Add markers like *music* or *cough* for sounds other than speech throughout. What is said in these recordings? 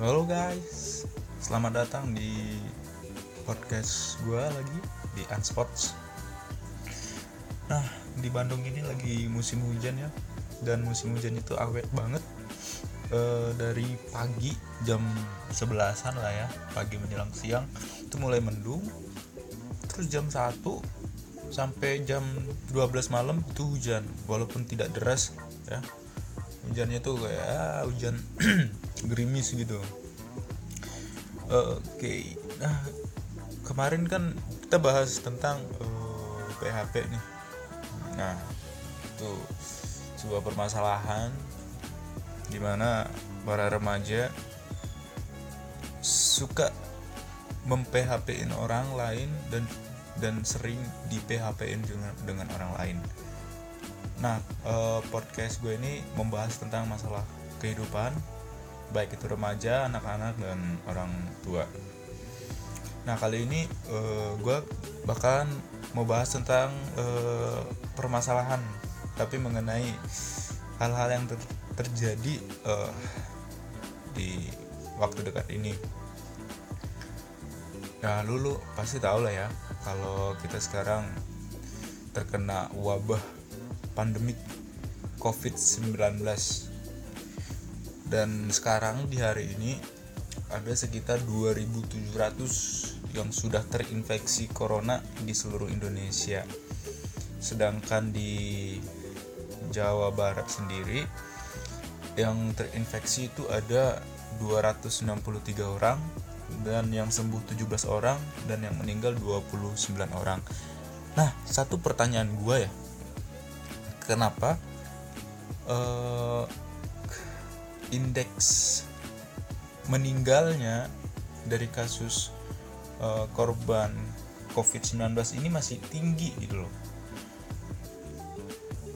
Halo guys, selamat datang di podcast gue lagi di Unsports. Nah, di Bandung ini lagi musim hujan ya, dan musim hujan itu awet banget. E, dari pagi jam 11an lah ya, pagi menjelang siang itu mulai mendung. Terus jam 1 sampai jam 12 malam itu hujan, walaupun tidak deras ya. Hujannya tuh kayak ah, hujan *clears throat* gerimis gitu oke okay. nah kemarin kan kita bahas tentang uh, eh, PHP nih nah itu sebuah permasalahan di mana para remaja suka mem-PHP-in orang lain dan dan sering di PHP-in dengan, dengan orang lain. Nah, uh, podcast gue ini membahas tentang masalah kehidupan baik itu remaja, anak-anak dan orang tua. Nah kali ini uh, eh, gue bahkan mau bahas tentang uh, permasalahan, tapi mengenai hal-hal yang ter terjadi uh, di waktu dekat ini. Nah lulu pasti tahu lah ya kalau kita sekarang terkena wabah pandemik COVID-19 dan sekarang di hari ini ada sekitar 2700 yang sudah terinfeksi corona di seluruh Indonesia. Sedangkan di Jawa Barat sendiri yang terinfeksi itu ada 263 orang dan yang sembuh 17 orang dan yang meninggal 29 orang. Nah satu pertanyaan gue ya. Kenapa uh, indeks meninggalnya dari kasus uh, korban COVID-19 ini masih tinggi gitu loh.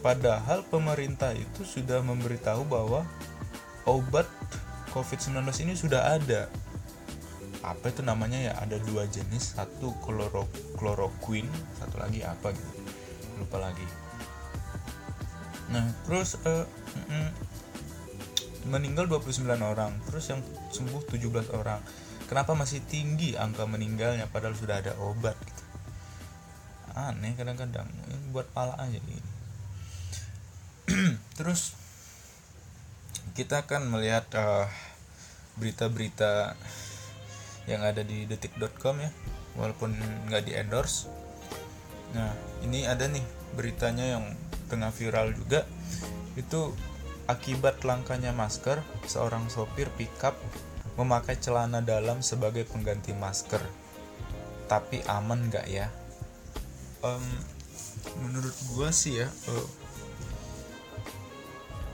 Padahal pemerintah itu sudah memberitahu bahwa obat COVID-19 ini sudah ada. Apa itu namanya ya? Ada dua jenis, satu kloro chloroquine, satu lagi apa gitu. Lupa lagi. Nah, terus uh, meninggal 29 orang terus yang sembuh 17 orang. Kenapa masih tinggi angka meninggalnya padahal sudah ada obat gitu. aneh kadang-kadang buat pala aja ini. *clears throat* Terus kita akan melihat eh, berita-berita yang ada di detik.com ya walaupun nggak di endorse. Nah ini ada nih beritanya yang tengah viral juga. Itu Akibat langkanya masker, seorang sopir pickup memakai celana dalam sebagai pengganti masker. Tapi aman nggak ya? Um, menurut gua sih ya, uh,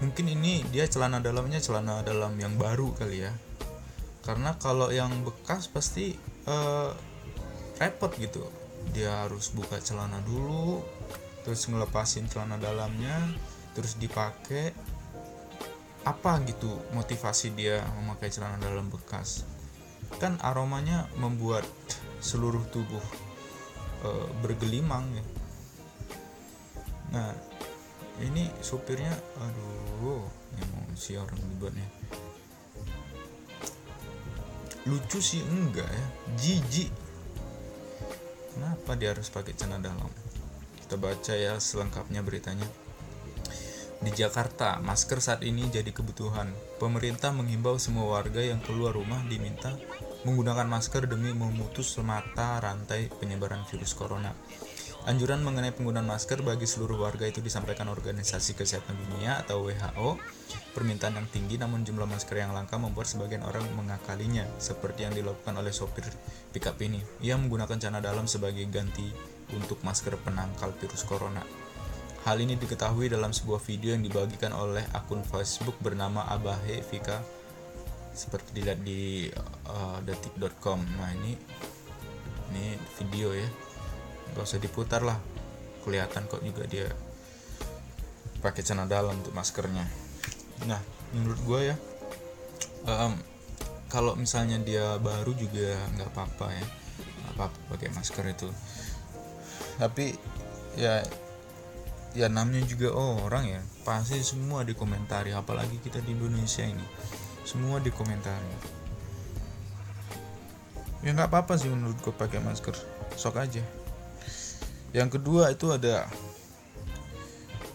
mungkin ini dia celana dalamnya celana dalam yang baru kali ya. Karena kalau yang bekas pasti uh, repot gitu. Dia harus buka celana dulu, terus ngelepasin celana dalamnya, terus dipakai apa gitu motivasi dia memakai celana dalam bekas? Kan aromanya membuat seluruh tubuh e, bergelimang ya. Nah ini supirnya aduh emosi orang dibuatnya lucu sih enggak ya. Jijik. Kenapa dia harus pakai celana dalam? Kita baca ya selengkapnya beritanya di Jakarta, masker saat ini jadi kebutuhan. Pemerintah menghimbau semua warga yang keluar rumah diminta menggunakan masker demi memutus mata rantai penyebaran virus corona. Anjuran mengenai penggunaan masker bagi seluruh warga itu disampaikan Organisasi Kesehatan Dunia atau WHO. Permintaan yang tinggi namun jumlah masker yang langka membuat sebagian orang mengakalinya, seperti yang dilakukan oleh sopir pickup ini. Ia menggunakan celana dalam sebagai ganti untuk masker penangkal virus corona. Hal ini diketahui dalam sebuah video yang dibagikan oleh akun Facebook bernama Abahe Vika seperti dilihat di uh, detik.com. Nah ini ini video ya, gak usah diputar lah, kelihatan kok juga dia pakai celana dalam untuk maskernya. Nah menurut gue ya, um, kalau misalnya dia baru juga nggak apa-apa ya, nggak apa-apa pakai masker itu. Tapi ya ya namanya juga orang ya. Pasti semua dikomentari apalagi kita di Indonesia ini. Semua dikomentari. Ya nggak apa-apa sih menurut gue pakai masker. Sok aja. Yang kedua itu ada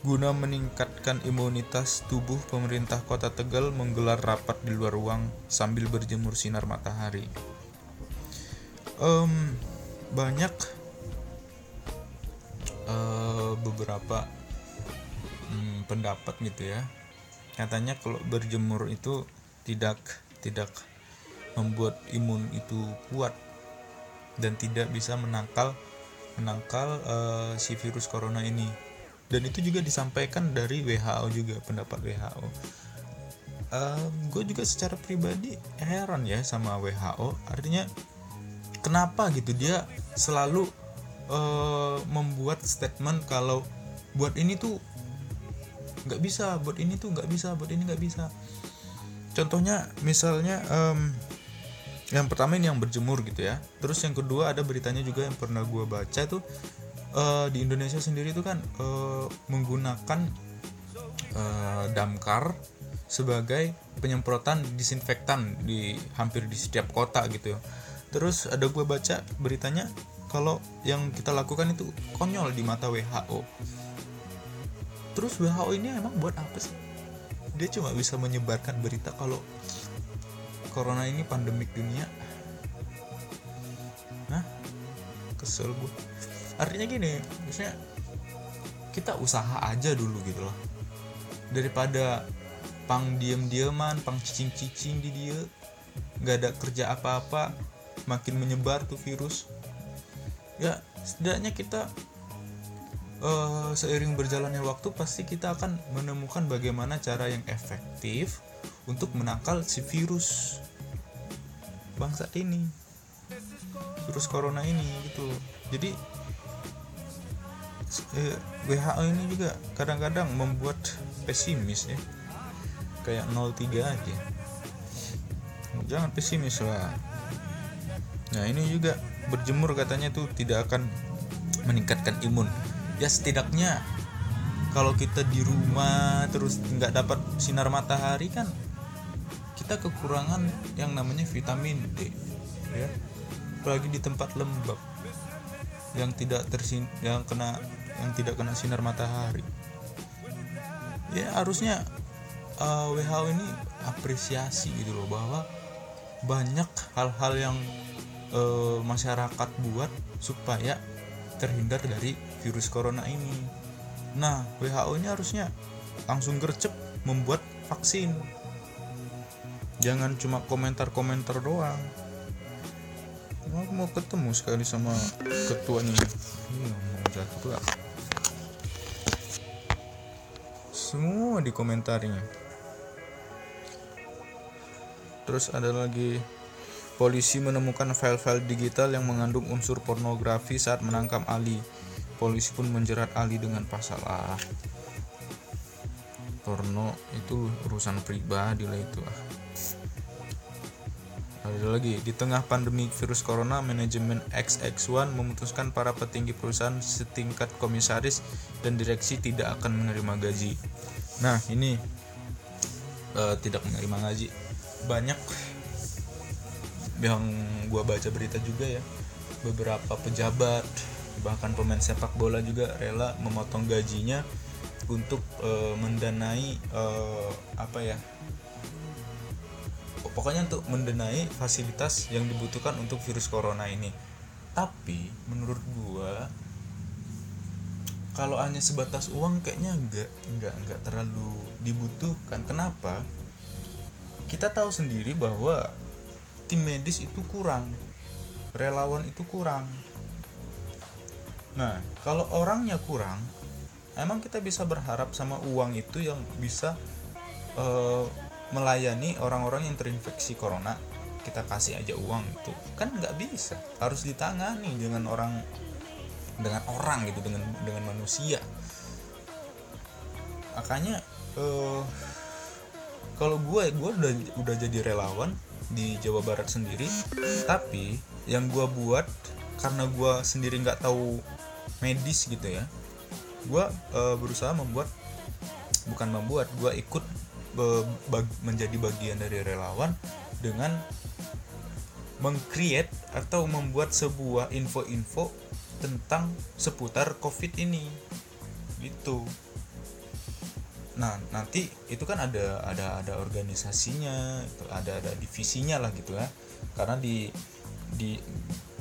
guna meningkatkan imunitas tubuh pemerintah kota Tegal menggelar rapat di luar ruang sambil berjemur sinar matahari. Um, banyak uh, beberapa um, pendapat gitu ya. Katanya kalau berjemur itu tidak tidak membuat imun itu kuat dan tidak bisa menangkal menangkal uh, si virus corona ini. Dan itu juga disampaikan dari WHO juga pendapat WHO uh, gue juga secara pribadi heran ya sama WHO artinya kenapa gitu dia selalu uh, membuat statement kalau buat ini tuh nggak bisa buat ini tuh nggak bisa buat ini nggak bisa. Contohnya misalnya um, yang pertama ini yang berjemur gitu ya. Terus yang kedua ada beritanya juga yang pernah gue baca tuh uh, di Indonesia sendiri itu kan uh, menggunakan uh, damkar sebagai penyemprotan disinfektan di hampir di setiap kota gitu. Ya terus ada gue baca beritanya kalau yang kita lakukan itu konyol di mata WHO terus WHO ini emang buat apa sih? Dia cuma bisa menyebarkan berita kalau corona ini pandemik dunia. Hah? kesel gue artinya gini maksudnya kita usaha aja dulu gitu loh. Daripada pang diem dieman pang cicing cicing di dia nggak ada kerja apa-apa makin menyebar tuh virus ya setidaknya kita uh, seiring berjalannya waktu pasti kita akan menemukan bagaimana cara yang efektif untuk menangkal si virus bangsat ini virus corona ini gitu jadi eh, WHO ini juga kadang-kadang membuat pesimis ya. Kayak 03 aja. Jangan pesimis lah. Nah ini juga berjemur katanya tuh tidak akan meningkatkan imun. Ya setidaknya kalau kita di rumah terus nggak dapat sinar matahari kan kita kekurangan yang namanya vitamin D ya. Apalagi di tempat lembab yang tidak tersin yang kena yang tidak kena sinar matahari. Ya harusnya uh, eh, WHO ini apresiasi gitu loh bahwa banyak hal-hal yang uh, masyarakat buat supaya terhindar dari virus corona ini. Nah WHO ini harusnya langsung gercep membuat vaksin. Jangan cuma komentar-komentar doang. Aku mau ketemu sekali sama ketuanya iya mau jatuh lah. Semua di komentarnya. Terus ada lagi polisi menemukan file-file digital yang mengandung unsur pornografi saat menangkap Ali polisi pun menjerat Ali dengan pasal A porno itu urusan pribadi lah itu ah ada lagi, di tengah pandemi virus corona, manajemen XX1 memutuskan para petinggi perusahaan setingkat komisaris dan direksi tidak akan menerima gaji. Nah, ini uh, tidak menerima gaji. Banyak yang gua baca berita juga ya, beberapa pejabat bahkan pemain sepak bola juga rela memotong gajinya untuk uh, mendanai uh, apa ya pokoknya untuk mendenai fasilitas yang dibutuhkan untuk virus corona ini. Tapi menurut gua kalau hanya sebatas uang kayaknya enggak enggak enggak terlalu dibutuhkan. Kenapa? Kita tahu sendiri bahwa tim medis itu kurang. Relawan itu kurang. Nah kalau orangnya kurang emang kita bisa berharap sama uang itu yang bisa uh, melayani orang-orang yang terinfeksi corona? Kita kasih aja uang itu. Kan nggak bisa. Harus ditangani dengan orang dengan orang gitu dengan dengan manusia. Makanya uh, kalau gue gue udah udah jadi relawan di Jawa Barat sendiri. Tapi yang gue buat karena gue sendiri nggak tahu medis gitu ya gue uh, berusaha membuat bukan membuat gue ikut menjadi bagian dari relawan dengan mengcreate atau membuat sebuah info-info tentang seputar covid ini. Gitu nah nanti itu kan ada ada ada organisasinya itu ada ada divisinya lah gitu ya. Karena di di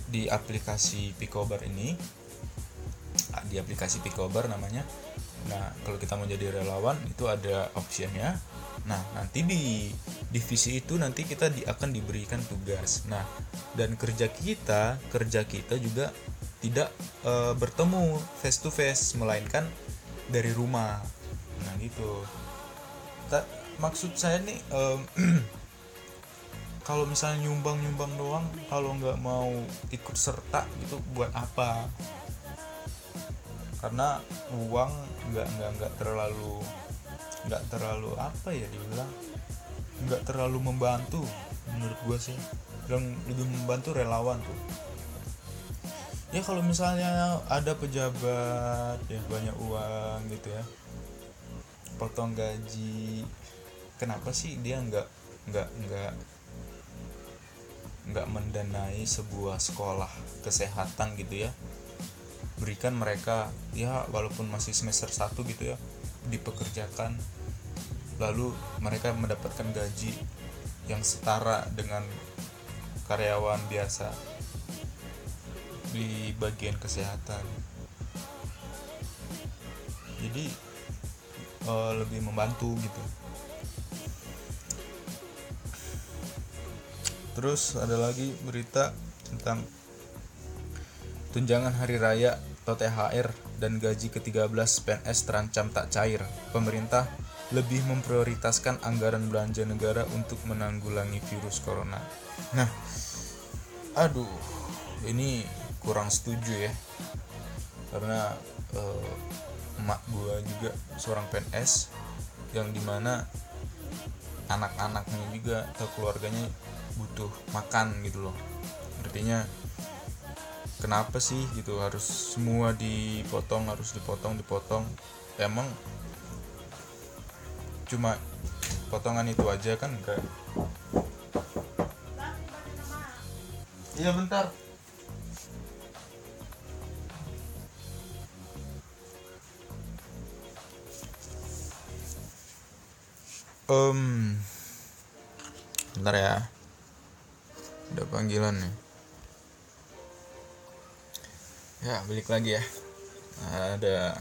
di aplikasi Picobar ini di aplikasi Picobar namanya nah kalau kita mau jadi relawan itu ada optionnya. Nah nanti di divisi itu nanti kita di, akan diberikan tugas. Nah dan kerja kita kerja kita juga tidak e, bertemu face to face melainkan dari rumah nah gitu. Ta, maksud saya nih um, *clears throat* kalau misalnya nyumbang nyumbang doang kalau nggak mau ikut serta gitu buat apa? Karena uang nggak nggak nggak terlalu nggak terlalu apa ya dibilang nggak terlalu membantu menurut gua sih. Yang lebih membantu relawan tuh. Ya kalau misalnya ada pejabat ya banyak uang gitu ya potong gaji. Kenapa sih dia nggak nggak nggak nggak mendanai sebuah sekolah kesehatan gitu ya? Berikan mereka ya walaupun masih semester 1 gitu ya dipekerjakan. Lalu mereka mendapatkan gaji yang setara dengan karyawan biasa di bagian kesehatan. Jadi uh, lebih membantu gitu terus ada lagi berita tentang tunjangan hari raya atau THR dan gaji ke-13 PNS terancam tak cair. Pemerintah lebih memprioritaskan anggaran belanja negara untuk menanggulangi virus corona. Nah, aduh, ini kurang setuju ya. Karena eh, emak gua juga seorang PNS yang di mana anak-anaknya juga atau keluarganya butuh makan gitu loh. Artinya kenapa sih gitu harus semua dipotong harus dipotong dipotong? Emang cuma potongan itu aja kan enggak? Iya bentar um bentar ya. Ada panggilan nih. Ya balik lagi ya. Ada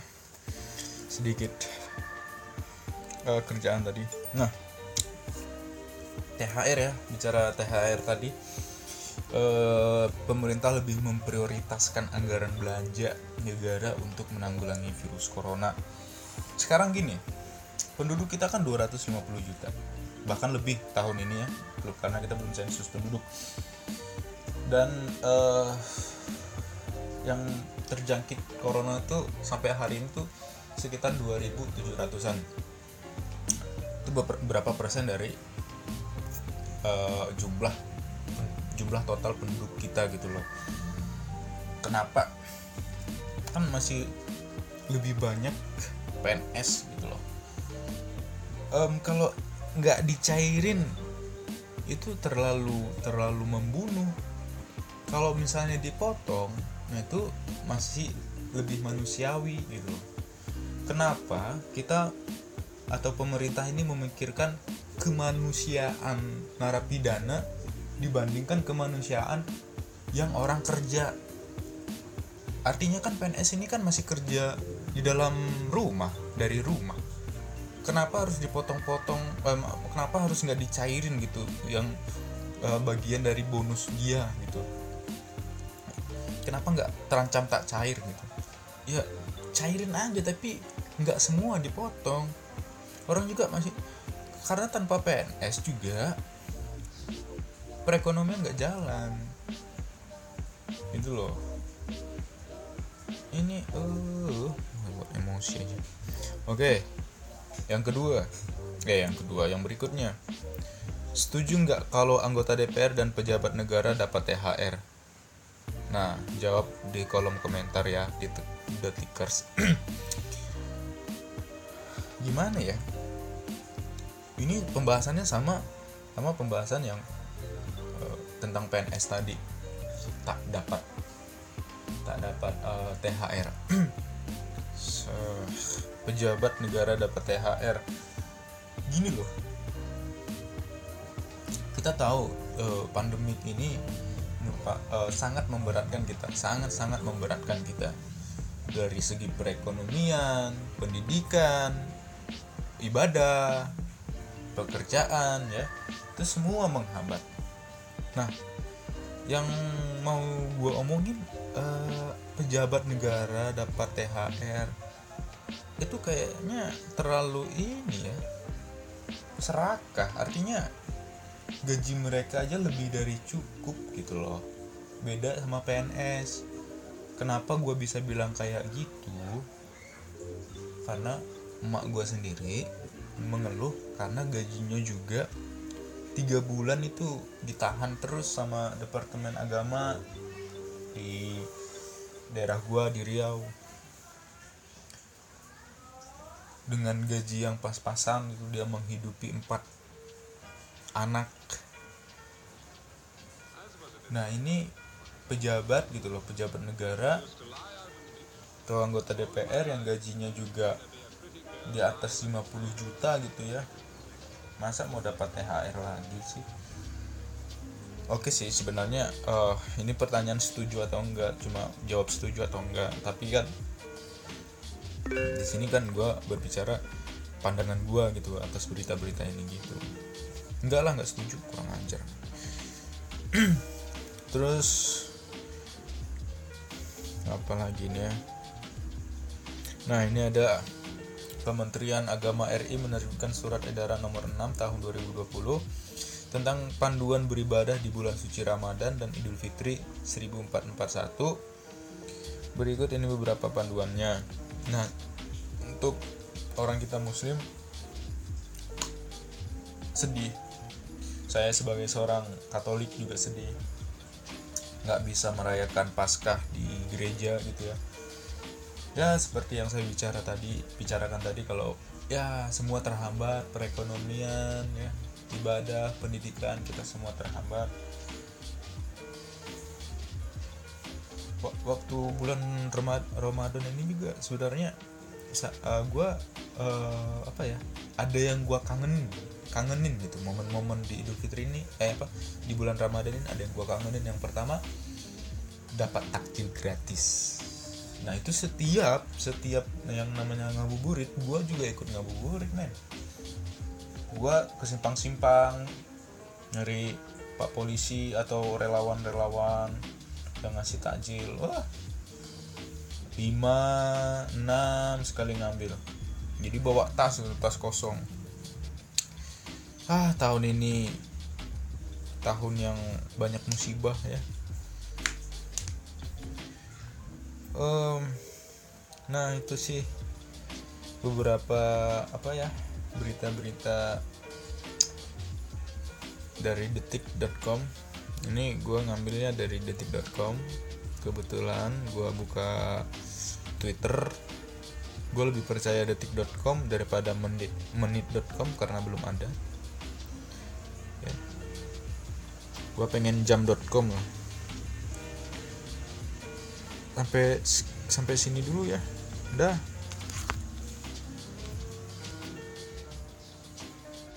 sedikit uh, kerjaan tadi. Nah THR ya bicara THR tadi. Uh, pemerintah lebih memprioritaskan anggaran belanja negara untuk menanggulangi virus corona. Sekarang gini penduduk kita kan 250 juta. Bahkan lebih tahun ini ya karena kita belum sensus penduduk. Dan uh, yang terjangkit corona itu sampai hari ini tuh sekitar 2.700an itu berapa persen dari uh, jumlah jumlah total penduduk kita gitu loh. Kenapa? Kan masih lebih banyak PNS gitu loh um, kalau nggak dicairin itu terlalu terlalu membunuh. Kalau misalnya dipotong nah itu masih lebih manusiawi gitu. Kenapa kita atau pemerintah ini memikirkan kemanusiaan narapidana dibandingkan kemanusiaan yang orang kerja? Artinya kan PNS ini kan masih kerja di dalam rumah dari rumah kenapa harus dipotong-potong? Eh, kenapa harus nggak dicairin gitu yang eh, bagian dari bonus dia gitu? Kenapa nggak terancam tak cair gitu? Ya cairin aja tapi nggak semua dipotong. Orang juga masih karena tanpa PNS juga perekonomian nggak jalan. Itu loh. Ini uh emosi aja. Oke. okay yang kedua eh yang kedua yang berikutnya. Setuju nggak kalau anggota DPR dan pejabat negara dapat THR nah jawab di kolom komentar ya di detikers *clears throat* gimana ya? Ini pembahasannya sama sama pembahasan yang uh, tentang PNS tadi. Tak dapat tak dapat uh, THR *clears throat* pejabat negara dapat THR gini loh. Kita tahu uh, pandemik ini uh, sangat memberatkan kita sangat sangat memberatkan kita. Dari segi perekonomian pendidikan ibadah pekerjaan ya itu semua menghambat. Nah yang mau gue omongin uh, pejabat negara dapat THR itu kayaknya terlalu ini ya serakah. Artinya gaji mereka aja lebih dari cukup gitu loh. Beda sama PNS kenapa gue bisa bilang kayak gitu? Karena emak gue sendiri mengeluh karena gajinya juga tiga bulan itu ditahan terus sama departemen agama di daerah gua di Riau dengan gaji yang pas-pasan itu dia menghidupi empat anak. Nah ini pejabat gitu loh pejabat negara atau anggota DPR yang gajinya juga di atas 50 juta gitu ya. Masa mau dapat THR lagi sih? Oke sih sebenarnya uh, ini pertanyaan setuju atau enggak? Cuma jawab setuju atau enggak? Tapi kan di sini kan gue berbicara pandangan gue gitu atas berita-berita ini gitu enggak lah nggak setuju kurang ajar *clears throat* terus apa lagi nih ya nah ini ada Kementerian Agama RI menerbitkan surat edaran nomor 6 tahun 2020 tentang panduan beribadah di bulan suci Ramadan dan Idul Fitri 1441. Berikut ini beberapa panduannya. Nah, untuk orang kita muslim sedih. Saya sebagai seorang Katolik juga sedih. Nggak bisa merayakan Paskah di gereja gitu ya ya seperti yang saya bicara tadi bicarakan tadi kalau ya semua terhambat perekonomian ya ibadah pendidikan kita semua terhambat waktu bulan Ramadan ini juga sebenarnya uh, eh, gue uh, apa ya ada yang gue kangen kangenin gitu momen-momen di Idul Fitri ini eh apa di bulan Ramadan ini ada yang gue kangenin. Yang pertama dapat takjil gratis. Nah itu setiap setiap yang namanya ngabuburit gue juga ikut ngabuburit men. Gue kesimpang simpang nyari pak polisi atau relawan-relawan yang ngasih takjil. Wah. Lima enam sekali ngambil. Jadi bawa tas tas kosong. Ah tahun ini tahun yang banyak musibah ya. Um, nah itu sih beberapa apa ya berita-berita dari detik.com ini gue ngambilnya dari detik.com kebetulan gue buka twitter. Gue lebih percaya detik.com daripada menit menit.com karena belum ada. Ya. gue pengen jam.com lah. Sampai sampai sini dulu ya. Udah